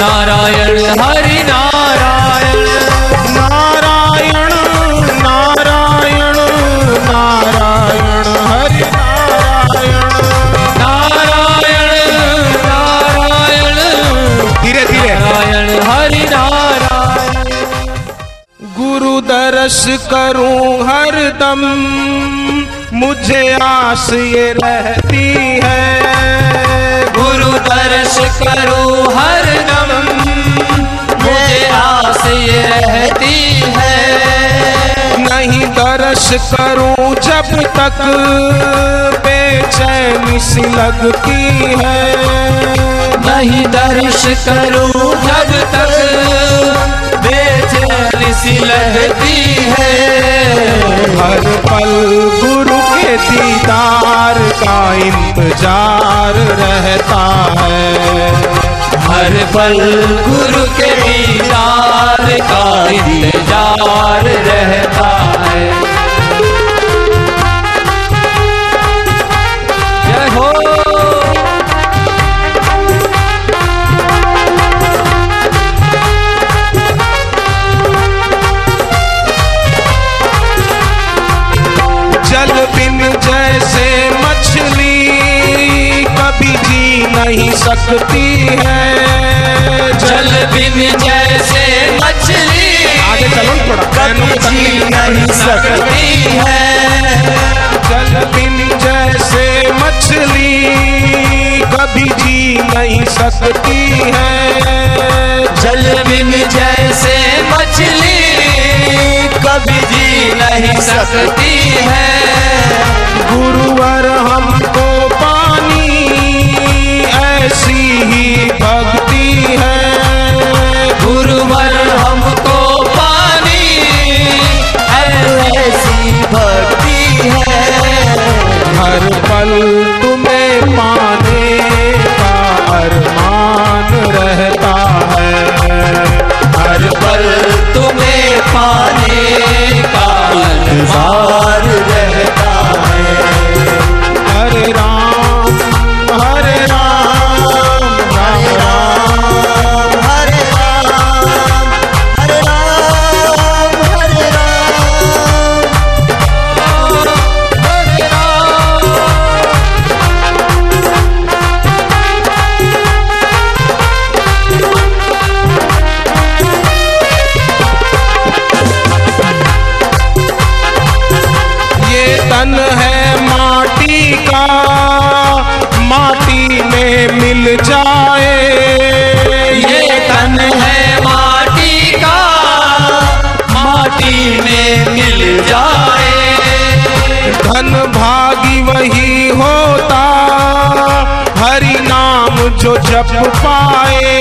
नारायण हरि नारायण। नारायण नारायण नारायण हरि नारायण। नारायण नारायण। धीरे धीरे। नारायण हरि नारायण। गुरु दर्श करूँ हरदम मुझे आस ये रहती है। गुरु दर्श करो हर दम मुझे आस ये रहती है। नहीं दर्श करूँ जब तक बेचैनी सी लगती है। नहीं दर्श करो जब तक बेचैन सी लगती है। हर पल गुरु के दीदार का इंतज़ार रहता है। हर पल गुरु के नहीं सकती है। जल बिन जैसे मछली। आगे चलो थोड़ा। जी नहीं सकती है। जल बिन जैसे मछली। कभी जी नहीं सकती है। जल बिन जैसे मछली। कभी जी नहीं सकती है। गुरुवर हमको तन है माटी का, माटी में मिल जाए। ये तन है माटी का, माटी में मिल जाए। धन भागी वही होता, हरि नाम जो जप पाए।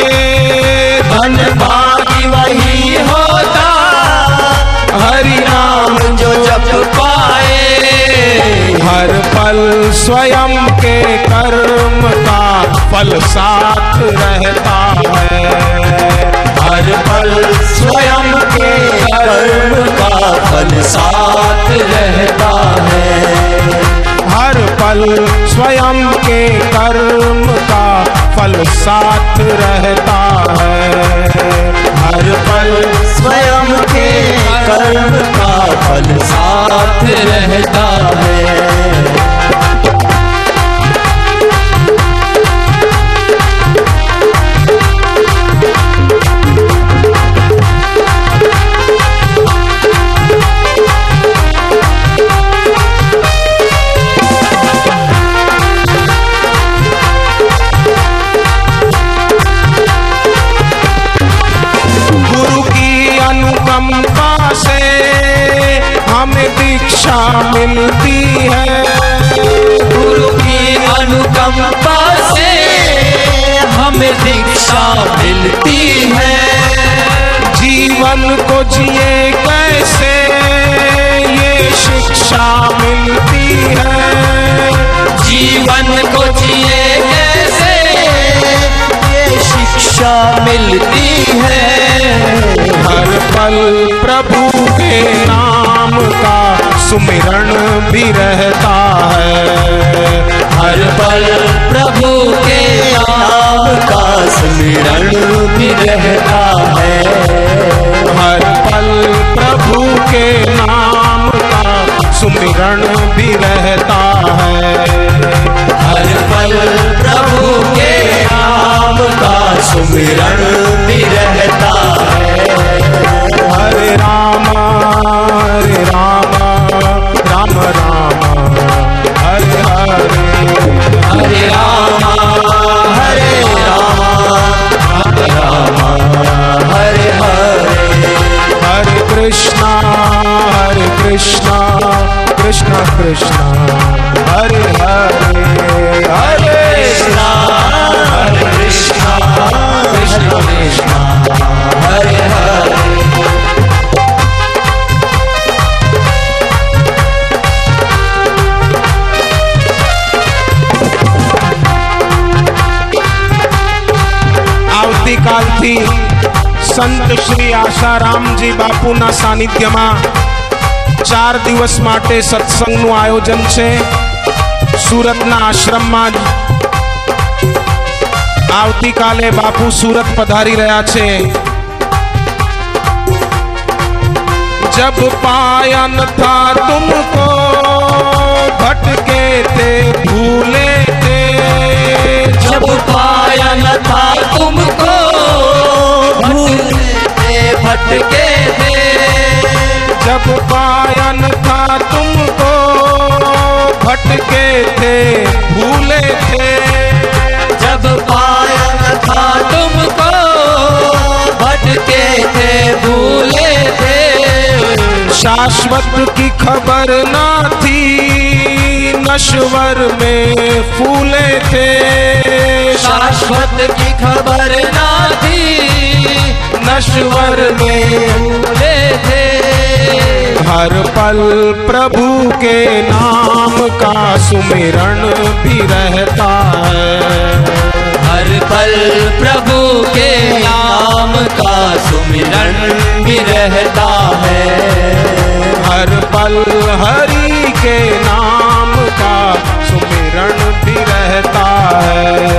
धन भागी वही होता स्वयं के कर्म का फल साथ रहता है। हर पल स्वयं के कर्म का फल साथ रहता है। हर पल स्वयं के कर्म का फल साथ रहता है। हर पल स्वयं के कर्म का फल साथ रहता दीक्षा मिलती है। गुरु की अनुकंपा से हमें दीक्षा मिलती है। जीवन को जिए कैसे, ये शिक्षा मिलती है। जीवन को जिए कैसे, ये शिक्षा मिलती है। हर पल प्रभु सुमिरण भी रहता है। हर पल प्रभु के नाम का स्मरण भी रहता है। हर पल प्रभु के नाम का सुमिरण भी रहता है। हर पल प्रभु के नाम का सुमिरण कृष्णा कृष्णा कृष्णा हरे हरे हरे कृष्णा हरे कृष्णा कृष्ण कृष्णा हरे हरे આવતીકાલથી સંત શ્રી આશારામજી બાપુના સાનિધ્યમાં ચાર દિવસ માટે સત્સંગનું આયોજન છે સુરતના આશ્રમમાં જ આવતીકાલે બાપુ સુરત પધારી રહ્યા છે जब पाया न था तुमको भटके थे भूले थे जब पाया न था तुमको भटके भटके थे जब पायन था तुमको भटके थे भूले थे। जब पायन था तुमको भटके थे भूले थे। शाश्वत की खबर ना थी नश्वर में फूले थे। शाश्वत की खबर ना थी नश्वर में थे। हर पल प्रभु के नाम का सुमिरण भी रहता है। हर पल प्रभु के नाम का सुमिरन भी रहता है। हर पल हरि के नाम का सुमिरण भी रहता है।